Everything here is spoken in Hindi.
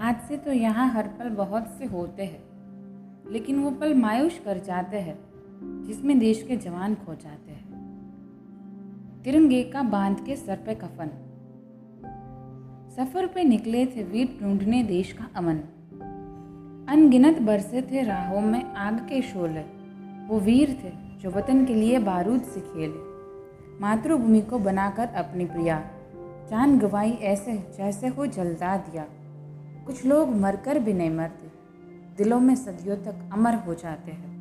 हादसे तो यहाँ हर पल बहुत से होते हैं, लेकिन वो पल मायूस कर जाते हैं, जिसमें देश के जवान खो जाते हैं। तिरंगे का बाँध के सर पे कफन। सफ़र पे निकले थे वीर ढूँढने देश का अमन। अनगिनत बरसे थे राहों में आग के शोले। वो वीर थे जो वतन के लिए बारूद से खेले। मातृभूमि को बनाकर अपनी प्रिया। जान गवाई ऐसे जैसे हो जलदा दिया। कुछ लोग मरकर भी नहीं मरते। दिलों में सदियों तक अमर हो जाते हैं।